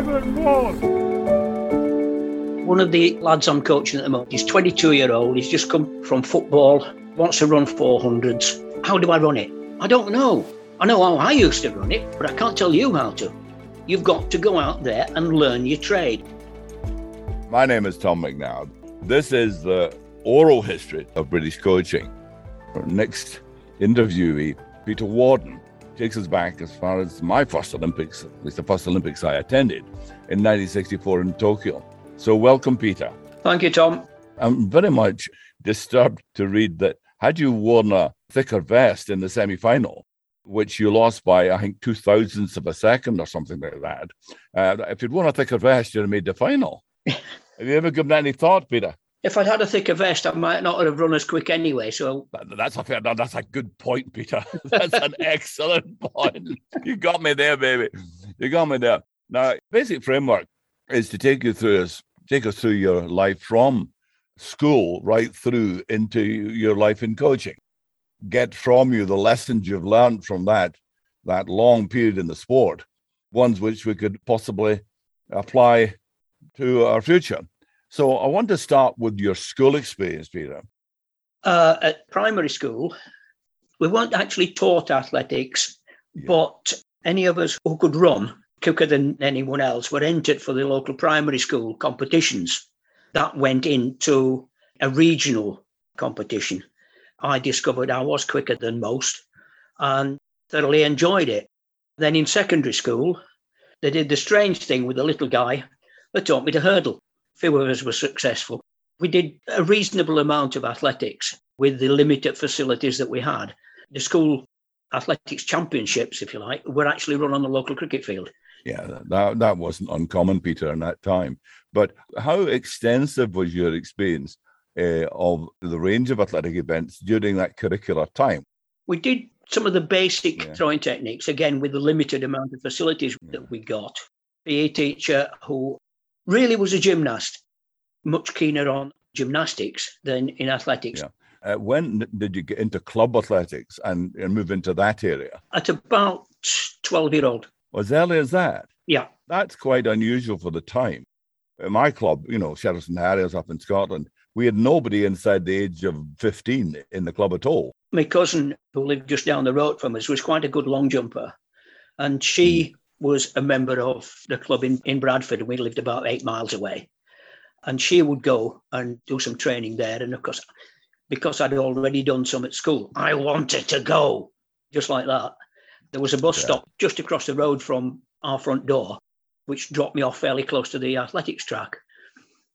evermore. One of the lads I'm coaching at the moment, he's 22 year old, he's just come from football, wants to run 400s. How do I run it? I don't know. I know how I used to run it, but I can't tell you how to. You've got to go out there and learn your trade. My name is Tom McNab. This is the oral history of British coaching. Our next interviewee, Peter Warden, takes us back as far as my first Olympics, at least the first Olympics I attended in 1964 in Tokyo. So, welcome, Peter. Thank you, Tom. I'm very much disturbed to read that had you worn a thicker vest in the semi final, which you lost by, I think, two thousandths of a second or something like that, uh, if you'd worn a thicker vest, you'd have made the final. have you ever given that any thought, Peter? If I'd had a thicker vest, I might not have run as quick anyway. So that's a fair, that's a good point, Peter. that's an excellent point. You got me there, baby. You got me there. Now, basic framework is to take you through us, take us through your life from school right through into your life in coaching. Get from you the lessons you've learned from that that long period in the sport, ones which we could possibly apply to our future. So I want to start with your school experience, Peter. Uh, at primary school, we weren't actually taught athletics, yeah. but any of us who could run quicker than anyone else were entered for the local primary school competitions. That went into a regional competition. I discovered I was quicker than most and thoroughly enjoyed it. Then in secondary school, they did the strange thing with the little guy that taught me to hurdle few of us were successful. We did a reasonable amount of athletics with the limited facilities that we had. The school athletics championships, if you like, were actually run on the local cricket field. Yeah, that, that wasn't uncommon, Peter, in that time. But how extensive was your experience uh, of the range of athletic events during that curricular time? We did some of the basic yeah. throwing techniques, again, with the limited amount of facilities yeah. that we got. PE teacher who really was a gymnast, much keener on gymnastics than in athletics. Yeah. Uh, when did you get into club athletics and, and move into that area? At about 12 year old. As early as that? Yeah. That's quite unusual for the time. In my club, you know, and Harriers up in Scotland, we had nobody inside the age of 15 in the club at all. My cousin, who lived just down the road from us, was quite a good long jumper. And she mm was a member of the club in, in Bradford, and we lived about eight miles away. And she would go and do some training there. And of course, because I'd already done some at school, I wanted to go just like that. There was a bus yeah. stop just across the road from our front door, which dropped me off fairly close to the athletics track.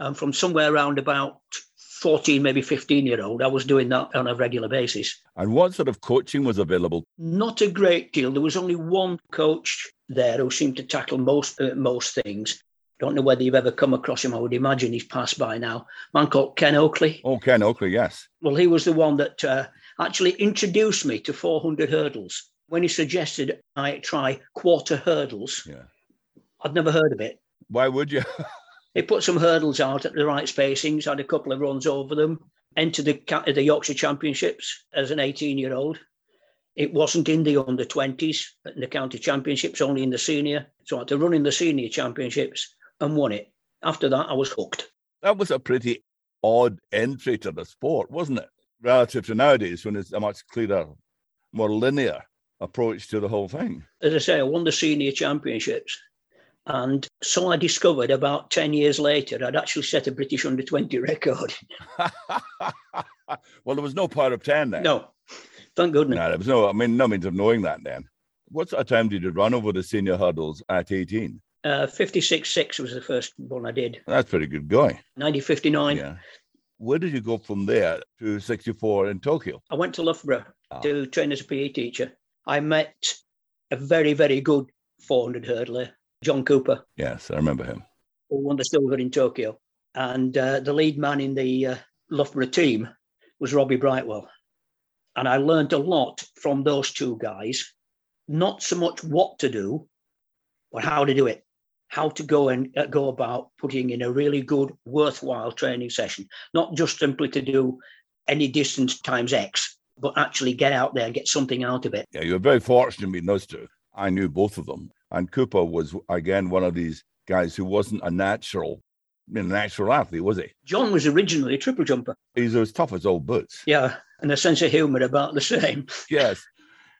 And from somewhere around about 14, maybe 15 year old, I was doing that on a regular basis. And what sort of coaching was available? Not a great deal. There was only one coach there who seemed to tackle most uh, most things. Don't know whether you've ever come across him. I would imagine he's passed by now. A man called Ken Oakley. Oh, Ken Oakley, yes. Well, he was the one that uh, actually introduced me to 400 hurdles. When he suggested I try quarter hurdles, yeah. I'd never heard of it. Why would you? he put some hurdles out at the right spacings, had a couple of runs over them, entered the, the Yorkshire Championships as an 18 year old. It wasn't in the under 20s in the county championships, only in the senior. So I had to run in the senior championships and won it. After that, I was hooked. That was a pretty odd entry to the sport, wasn't it? Relative to nowadays, when it's a much clearer, more linear approach to the whole thing. As I say, I won the senior championships. And so I discovered about 10 years later, I'd actually set a British under 20 record. well, there was no Power of 10 then. No, Thank goodness. No, there was no, I mean, no means of knowing that then. What sort of time did you run over the senior hurdles at 18? Uh, 56.6 was the first one I did. That's pretty good going. 90.59. Yeah. Where did you go from there to 64 in Tokyo? I went to Loughborough oh. to train as a PE teacher. I met a very, very good 400 hurdler, John Cooper. Yes, I remember him. Who won the silver in Tokyo. And uh, the lead man in the uh, Loughborough team was Robbie Brightwell. And I learned a lot from those two guys, not so much what to do, but how to do it, how to go and uh, go about putting in a really good, worthwhile training session, not just simply to do any distance times X, but actually get out there and get something out of it. Yeah, you were very fortunate meeting those two. I knew both of them. And Cooper was, again, one of these guys who wasn't a natural, a natural athlete, was he? John was originally a triple jumper. He's as tough as old boots. Yeah, and a sense of humour about the same. Yes.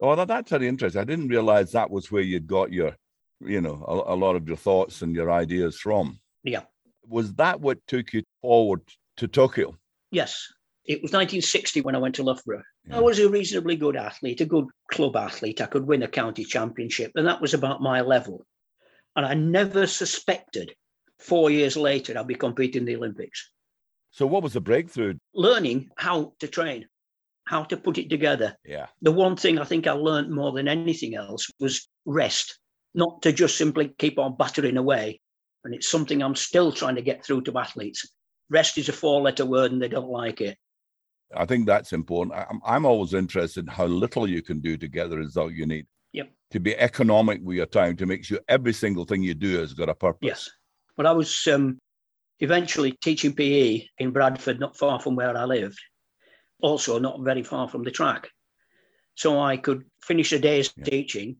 Well, that's very interesting. I didn't realize that was where you'd got your, you know, a, a lot of your thoughts and your ideas from. Yeah. Was that what took you forward to Tokyo? Yes. It was 1960 when I went to Loughborough. Yeah. I was a reasonably good athlete, a good club athlete. I could win a county championship, and that was about my level. And I never suspected four years later I'd be competing in the Olympics. So, what was the breakthrough? Learning how to train, how to put it together. Yeah. The one thing I think I learned more than anything else was rest, not to just simply keep on battering away. And it's something I'm still trying to get through to athletes. Rest is a four letter word and they don't like it. I think that's important. I'm, I'm always interested in how little you can do to get the result you need. Yep. To be economic with your time, to make sure every single thing you do has got a purpose. Yes. But I was um, eventually teaching PE in Bradford, not far from where I lived, also not very far from the track. So I could finish a day's Yeah. teaching,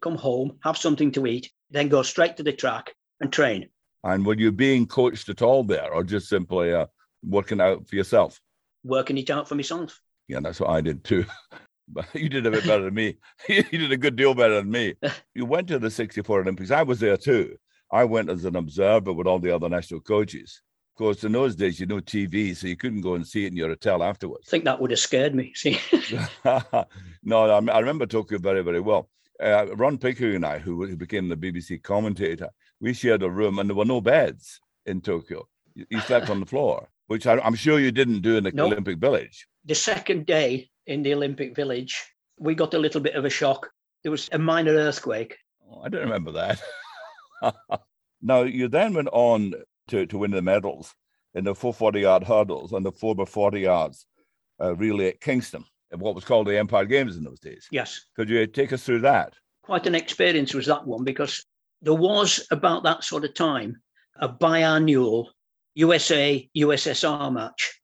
come home, have something to eat, then go straight to the track and train. And were you being coached at all there, or just simply uh, working out for yourself? Working it out for myself. Yeah, that's what I did too. But you did a bit better than me. you did a good deal better than me. You went to the 64 Olympics. I was there too. I went as an observer with all the other national coaches. Of course, in those days, you know TV, so you couldn't go and see it in your hotel afterwards. I think that would have scared me. See, no, I, I remember Tokyo very, very well. Uh, Ron Pickering and I, who, who became the BBC commentator, we shared a room and there were no beds in Tokyo. You slept on the floor, which I, I'm sure you didn't do in the No. Olympic Village. the second day in the Olympic Village, we got a little bit of a shock. There was a minor earthquake. Oh, I don't remember that. now, you then went on to, to win the medals in the 440 yard hurdles and the 4 by 40 yards uh, relay at Kingston, at what was called the Empire Games in those days. Yes, Could you take us through that? quite an experience was that one because there was about that sort of time a biannual USA USSR match.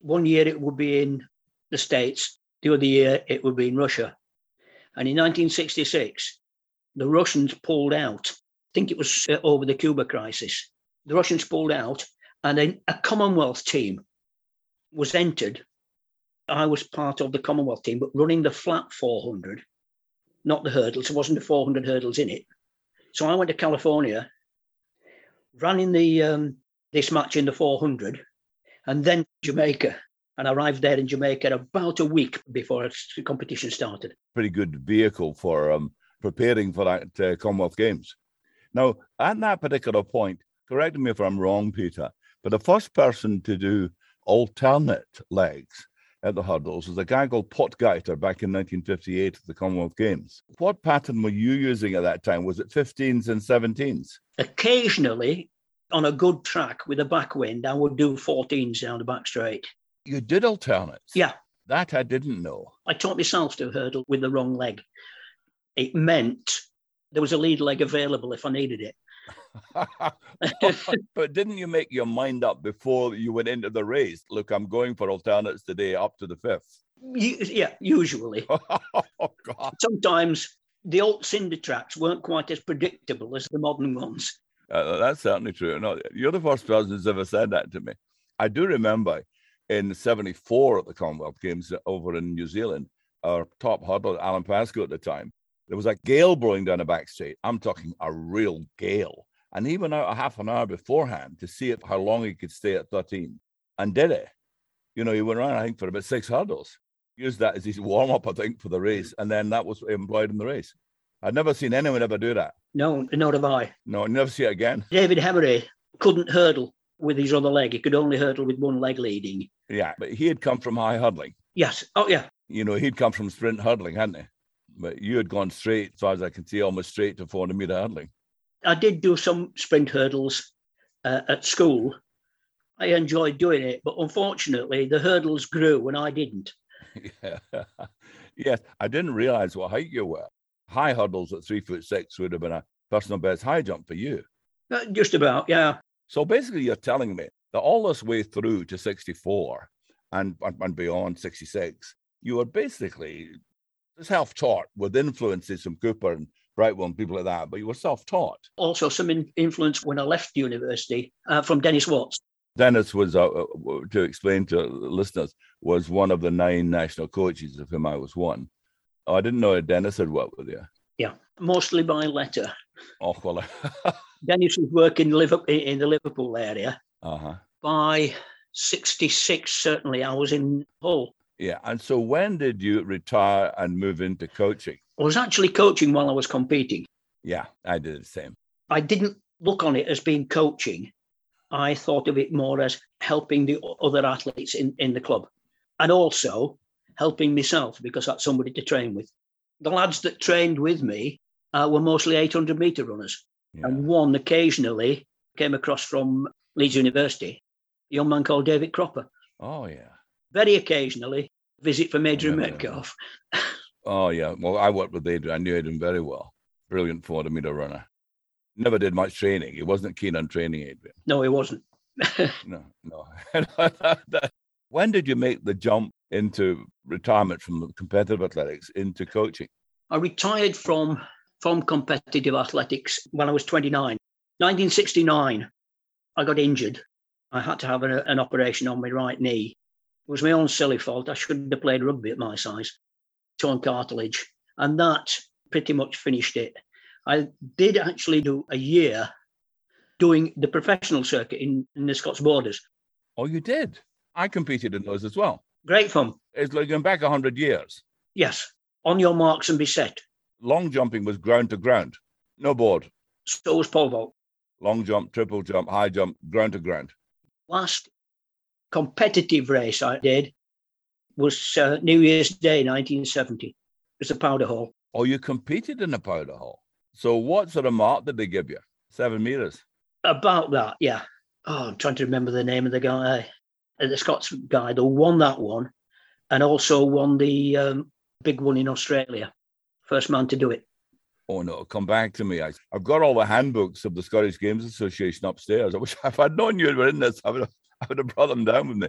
One year it would be in the States, the other year it would be in Russia. And in 1966, the Russians pulled out. I think it was uh, over the Cuba crisis. The Russians pulled out, and then a Commonwealth team was entered. I was part of the Commonwealth team, but running the flat 400 not the hurdles. There wasn't the 400 hurdles in it. So I went to California, ran in the um, this match in the 400, and then Jamaica. And I arrived there in Jamaica about a week before the competition started. Pretty good vehicle for um, preparing for that uh, Commonwealth Games. Now, at that particular point, correct me if I'm wrong, Peter, but the first person to do alternate legs at the hurdles was a guy called Potgieter back in 1958 at the Commonwealth Games. What pattern were you using at that time? Was it 15s and 17s? Occasionally, on a good track with a backwind, I would do 14s down the back straight. You did alternates. Yeah. That I didn't know. I taught myself to hurdle with the wrong leg. It meant there was a lead leg available if I needed it. but didn't you make your mind up before you went into the race? Look, I'm going for alternates today up to the fifth. Yeah, usually. oh, God. Sometimes the old cinder tracks weren't quite as predictable as the modern ones. Uh, that's certainly true. No, you're the first person who's ever said that to me. I do remember in 74 at the Commonwealth Games over in New Zealand, our top hurdler, Alan Pascoe at the time, there was a gale blowing down a back straight. I'm talking a real gale. And he went out a half an hour beforehand to see how long he could stay at 13 and did it. You know, he went around, I think, for about six hurdles. Used that as his warm up, I think, for the race. And then that was employed in the race. I'd never seen anyone ever do that. No, not have I. No, never see it again. David Hemery couldn't hurdle with his other leg. He could only hurdle with one leg leading. Yeah, but he had come from high hurdling. Yes. Oh, yeah. You know, he'd come from sprint hurdling, hadn't he? But you had gone straight, as far as I can see, almost straight to 400 meter hurdling. I did do some sprint hurdles uh, at school. I enjoyed doing it, but unfortunately, the hurdles grew and I didn't. yeah. yes, I didn't realize what height you were. High hurdles at three foot six would have been a personal best high jump for you. Uh, just about, yeah. So basically, you're telling me that all this way through to 64 and, and beyond 66, you were basically self-taught with influences from Cooper and Brightwell and people like that, but you were self-taught. Also, some in- influence when I left university uh, from Dennis Watts. Dennis was, uh, uh, to explain to listeners, was one of the nine national coaches of whom I was one. Oh, I didn't know Dennis had worked with you. Yeah, mostly by letter. Oh, well. Dennis was working Liverpool, in the Liverpool area. uh-huh. By 66, certainly, I was in Hull. Yeah. And so when did you retire and move into coaching? I was actually coaching while I was competing. Yeah, I did the same. I didn't look on it as being coaching. I thought of it more as helping the other athletes in, in the club and also helping myself because that's somebody to train with. The lads that trained with me uh, were mostly 800 meter runners, Yeah. and one occasionally came across from Leeds University, a young man called David Cropper. Oh, yeah. Very occasionally, visit from Adrian Yeah, yeah, yeah. Oh, yeah. Well, I worked with Adrian. I knew Adrian very well. Brilliant 400 meter runner. Never did much training. He wasn't keen on training Adrian. No, he wasn't. No, no. when did you make the jump into retirement from competitive athletics into coaching? I retired from from competitive athletics when I was 29. 1969, I got injured. I had to have a- an operation on my right knee. It was my own silly fault. I shouldn't have played rugby at my size. Torn cartilage. And that pretty much finished it. I did actually do a year doing the professional circuit in, in the Scots Borders. Oh, you did. I competed in those as well. Great fun. It's like going back 100 years. Yes. On your marks and be set. Long jumping was ground to ground, no board. So was pole vault. Long jump, triple jump, high jump, ground to ground. last competitive race I did was uh, New Year's Day 1970. It was a Powderhall. Oh, you competed in the powder hall. So what sort of mark did they give you? Seven meters. About that, yeah. Oh, I'm trying to remember the name of the guy, the Scots guy who won that one and also won the um, big one in Australia. First man to do it. Oh no, come back to me. I, I've got all the handbooks of the Scottish Games Association upstairs. I wish if I'd known you were in this, I would have, I would have brought them down with me.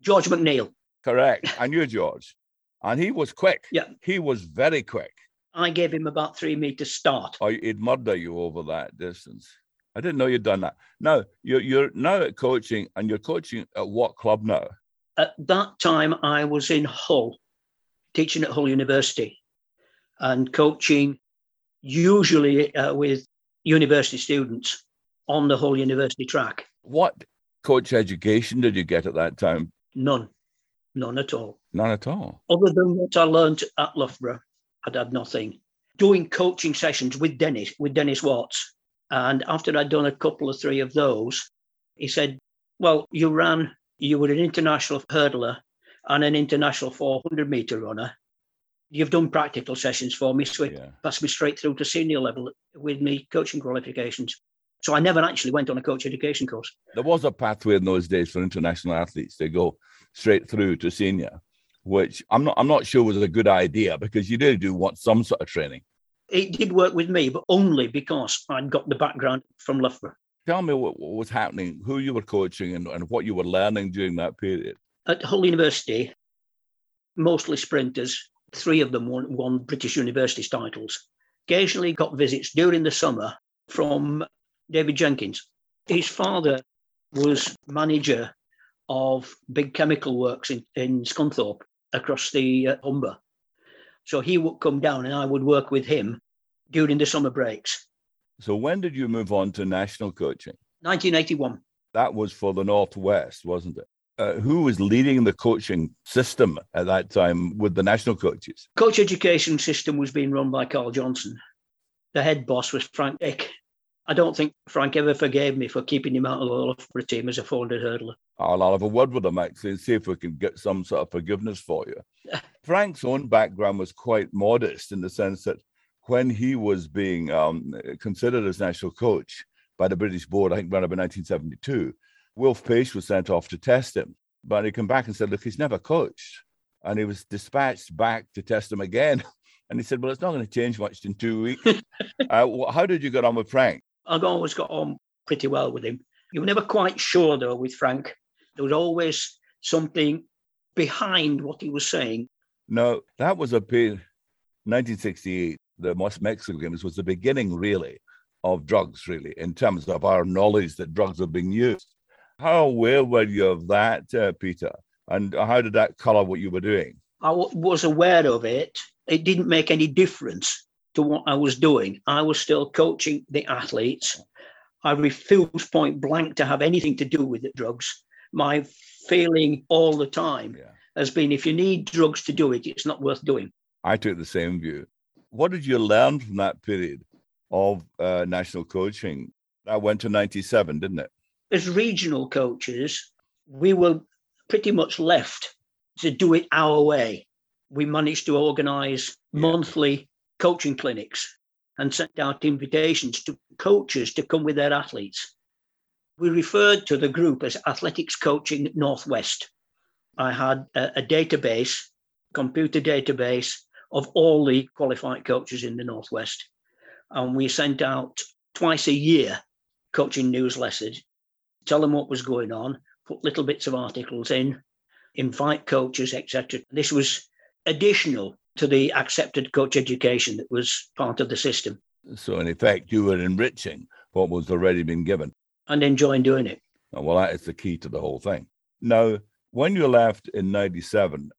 George McNeill. Correct. I knew George. And he was quick. Yeah. He was very quick. I gave him about three meters start. Or he'd murder you over that distance. I didn't know you'd done that. Now you're you're now at coaching and you're coaching at what club now? At that time, I was in Hull, teaching at Hull University and coaching usually uh, with university students on the Hull University track. What coach education did you get at that time? None, none at all. None at all. Other than what I learned at Loughborough, I'd had nothing. Doing coaching sessions with Dennis, with Dennis Watts. And after I'd done a couple or three of those, he said, Well, you ran, you were an international hurdler and an international 400 meter runner. You've done practical sessions for me, so it Yeah. passed me straight through to senior level with me coaching qualifications. So I never actually went on a coach education course. There was a pathway in those days for international athletes to go straight through to senior, which I'm not I'm not sure was a good idea because you really do want some sort of training. It did work with me, but only because I'd got the background from Loughborough. Tell me what, what was happening, who you were coaching, and, and what you were learning during that period. At Hull University, mostly sprinters, three of them won, won British University's titles. Occasionally got visits during the summer from David Jenkins. His father was manager of big chemical works in, in Scunthorpe across the uh, Humber. So he would come down and I would work with him during the summer breaks. So when did you move on to national coaching? 1981. That was for the Northwest, wasn't it? Uh, who was leading the coaching system at that time with the national coaches? Coach education system was being run by Carl Johnson. The head boss was Frank Dick. I don't think Frank ever forgave me for keeping him out of the Loughborough team as a 400 hurdler. I'll have a word with him actually and see if we can get some sort of forgiveness for you. Frank's own background was quite modest in the sense that when he was being um, considered as national coach by the British board, I think around about 1972, Wilf Paish was sent off to test him. But he came back and said, Look, he's never coached. And he was dispatched back to test him again. And he said, Well, it's not going to change much in two weeks. uh, how did you get on with Frank? I've always got on pretty well with him. You were never quite sure, though, with Frank. There was always something behind what he was saying. No, that was a period. 1968, the Mexico Games was the beginning, really, of drugs, really, in terms of our knowledge that drugs are being used. How aware were you of that, uh, Peter? And how did that color what you were doing? I w- was aware of it. It didn't make any difference to what I was doing. I was still coaching the athletes. I refused point blank to have anything to do with the drugs. My feeling all the time yeah. Has been if you need drugs to do it, it's not worth doing. I took the same view. What did you learn from that period of uh, national coaching? That went to 97, didn't it? As regional coaches, we were pretty much left to do it our way. We managed to organize yeah. monthly coaching clinics and sent out invitations to coaches to come with their athletes. We referred to the group as Athletics Coaching Northwest. I had a, a database, computer database of all the qualified coaches in the Northwest. And we sent out twice a year coaching newsletters, tell them what was going on, put little bits of articles in, invite coaches, etc. This was additional to the accepted coach education that was part of the system. So, in effect, you were enriching what was already been given. And enjoying doing it. Well, that is the key to the whole thing. Now, when you left in 97,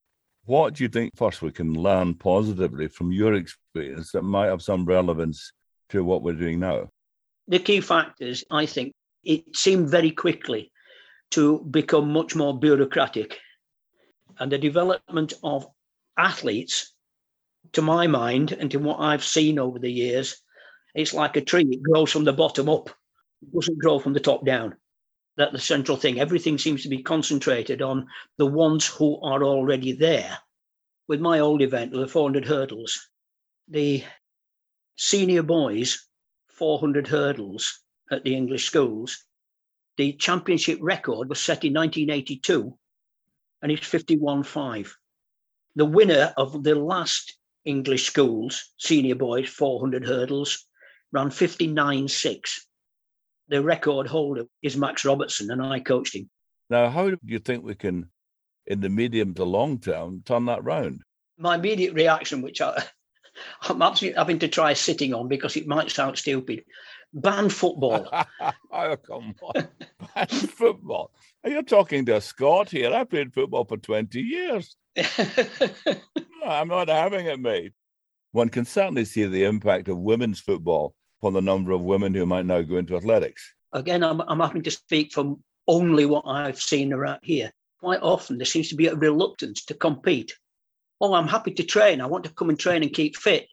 what do you think first we can learn positively from your experience that might have some relevance to what we're doing now? The key factors, I think, it seemed very quickly to become much more bureaucratic. And the development of athletes to my mind and to what I've seen over the years, it's like a tree. It grows from the bottom up. It doesn't grow from the top down. That's the central thing. Everything seems to be concentrated on the ones who are already there. With my old event, the 400 hurdles, the senior boys 400 hurdles at the English schools, the championship record was set in 1982 and it's 51.5. The winner of the last English schools, senior boys, 400 hurdles, ran 59.6. The record holder is Max Robertson, and I coached him. Now, how do you think we can, in the medium to long term, turn that round? My immediate reaction, which I, I'm absolutely having to try sitting on because it might sound stupid, ban football. oh, come on. ban football. You're talking to a Scot here. I played football for 20 years. Oh, I'm not having it, mate. One can certainly see the impact of women's football on the number of women who might now go into athletics. Again, I'm, I'm having to speak from only what I've seen around here. Quite often, there seems to be a reluctance to compete. Oh, I'm happy to train. I want to come and train and keep fit,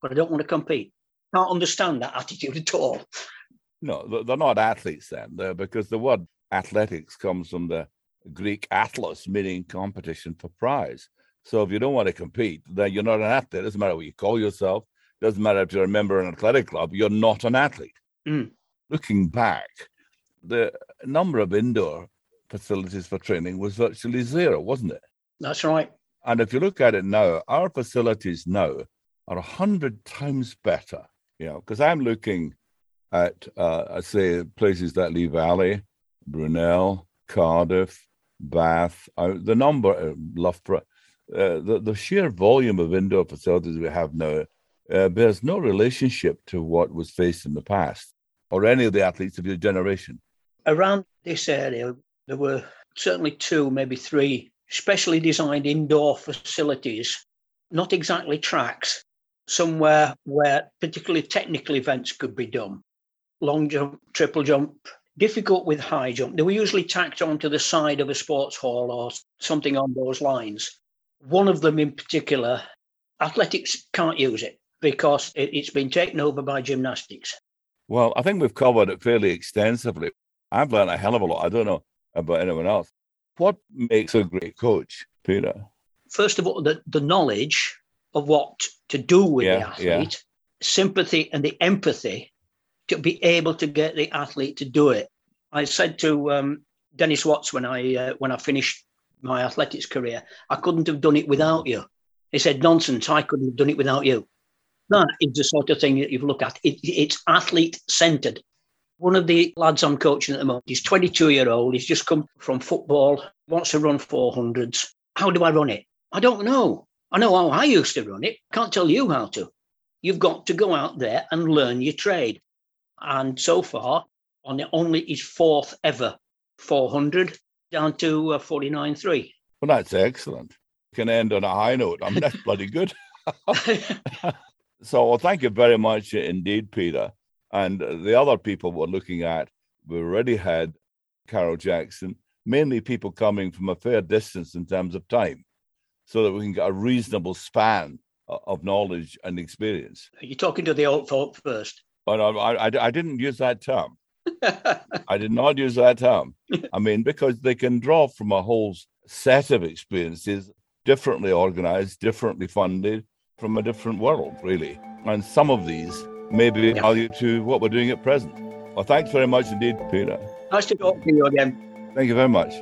but I don't want to compete. Can't understand that attitude at all. No, they're not athletes then, they're, because the word athletics comes from the Greek atlas, meaning competition for prize. So if you don't want to compete, then you're not an athlete. It doesn't matter what you call yourself. Doesn't matter if you're a member of an athletic club. You're not an athlete. Mm. Looking back, the number of indoor facilities for training was virtually zero, wasn't it? That's right. And if you look at it now, our facilities now are a hundred times better. You know, because I'm looking at, uh, I say, places like Lee Valley, Brunel, Cardiff, Bath, uh, the number, uh, Loughborough, uh, the, the sheer volume of indoor facilities we have now uh, bears no relationship to what was faced in the past or any of the athletes of your generation. Around this area, there were certainly two, maybe three specially designed indoor facilities, not exactly tracks, somewhere where particularly technical events could be done. Long jump, triple jump, difficult with high jump. They were usually tacked onto the side of a sports hall or something on those lines. One of them in particular, athletics can't use it because it, has been taken over by gymnastics. Well, I think we've covered it fairly extensively. I've learned a hell of a lot. I don't know about anyone else. What makes a great coach, Peter? First of all, the, the knowledge of what to do with yeah, the athlete, yeah. sympathy and the empathy to be able to get the athlete to do it. I said to um, Dennis Watts when I uh, when I finished my athletics career. I couldn't have done it without you. He said, nonsense, I couldn't have done it without you. That is the sort of thing that you've looked at. It, it's athlete centered. One of the lads I'm coaching at the moment, he's 22 year old. He's just come from football, wants to run 400s. How do I run it? I don't know. I know how I used to run it. Can't tell you how to. You've got to go out there and learn your trade. And so far, on only his fourth ever 400 down to uh, 49.3. Well, that's excellent. Can end on a high note. I mean, that's bloody good. so, well, thank you very much indeed, Peter. And the other people we're looking at, we already had Carol Jackson, mainly people coming from a fair distance in terms of time, so that we can get a reasonable span of knowledge and experience. Are you talking to the old folk first? But I, I, I didn't use that term. I did not use that term. I mean, because they can draw from a whole set of experiences, differently organized, differently funded, from a different world, really. And some of these may be yeah. value to what we're doing at present. Well, thanks very much indeed, Peter. Nice to talk to you again. Thank you very much.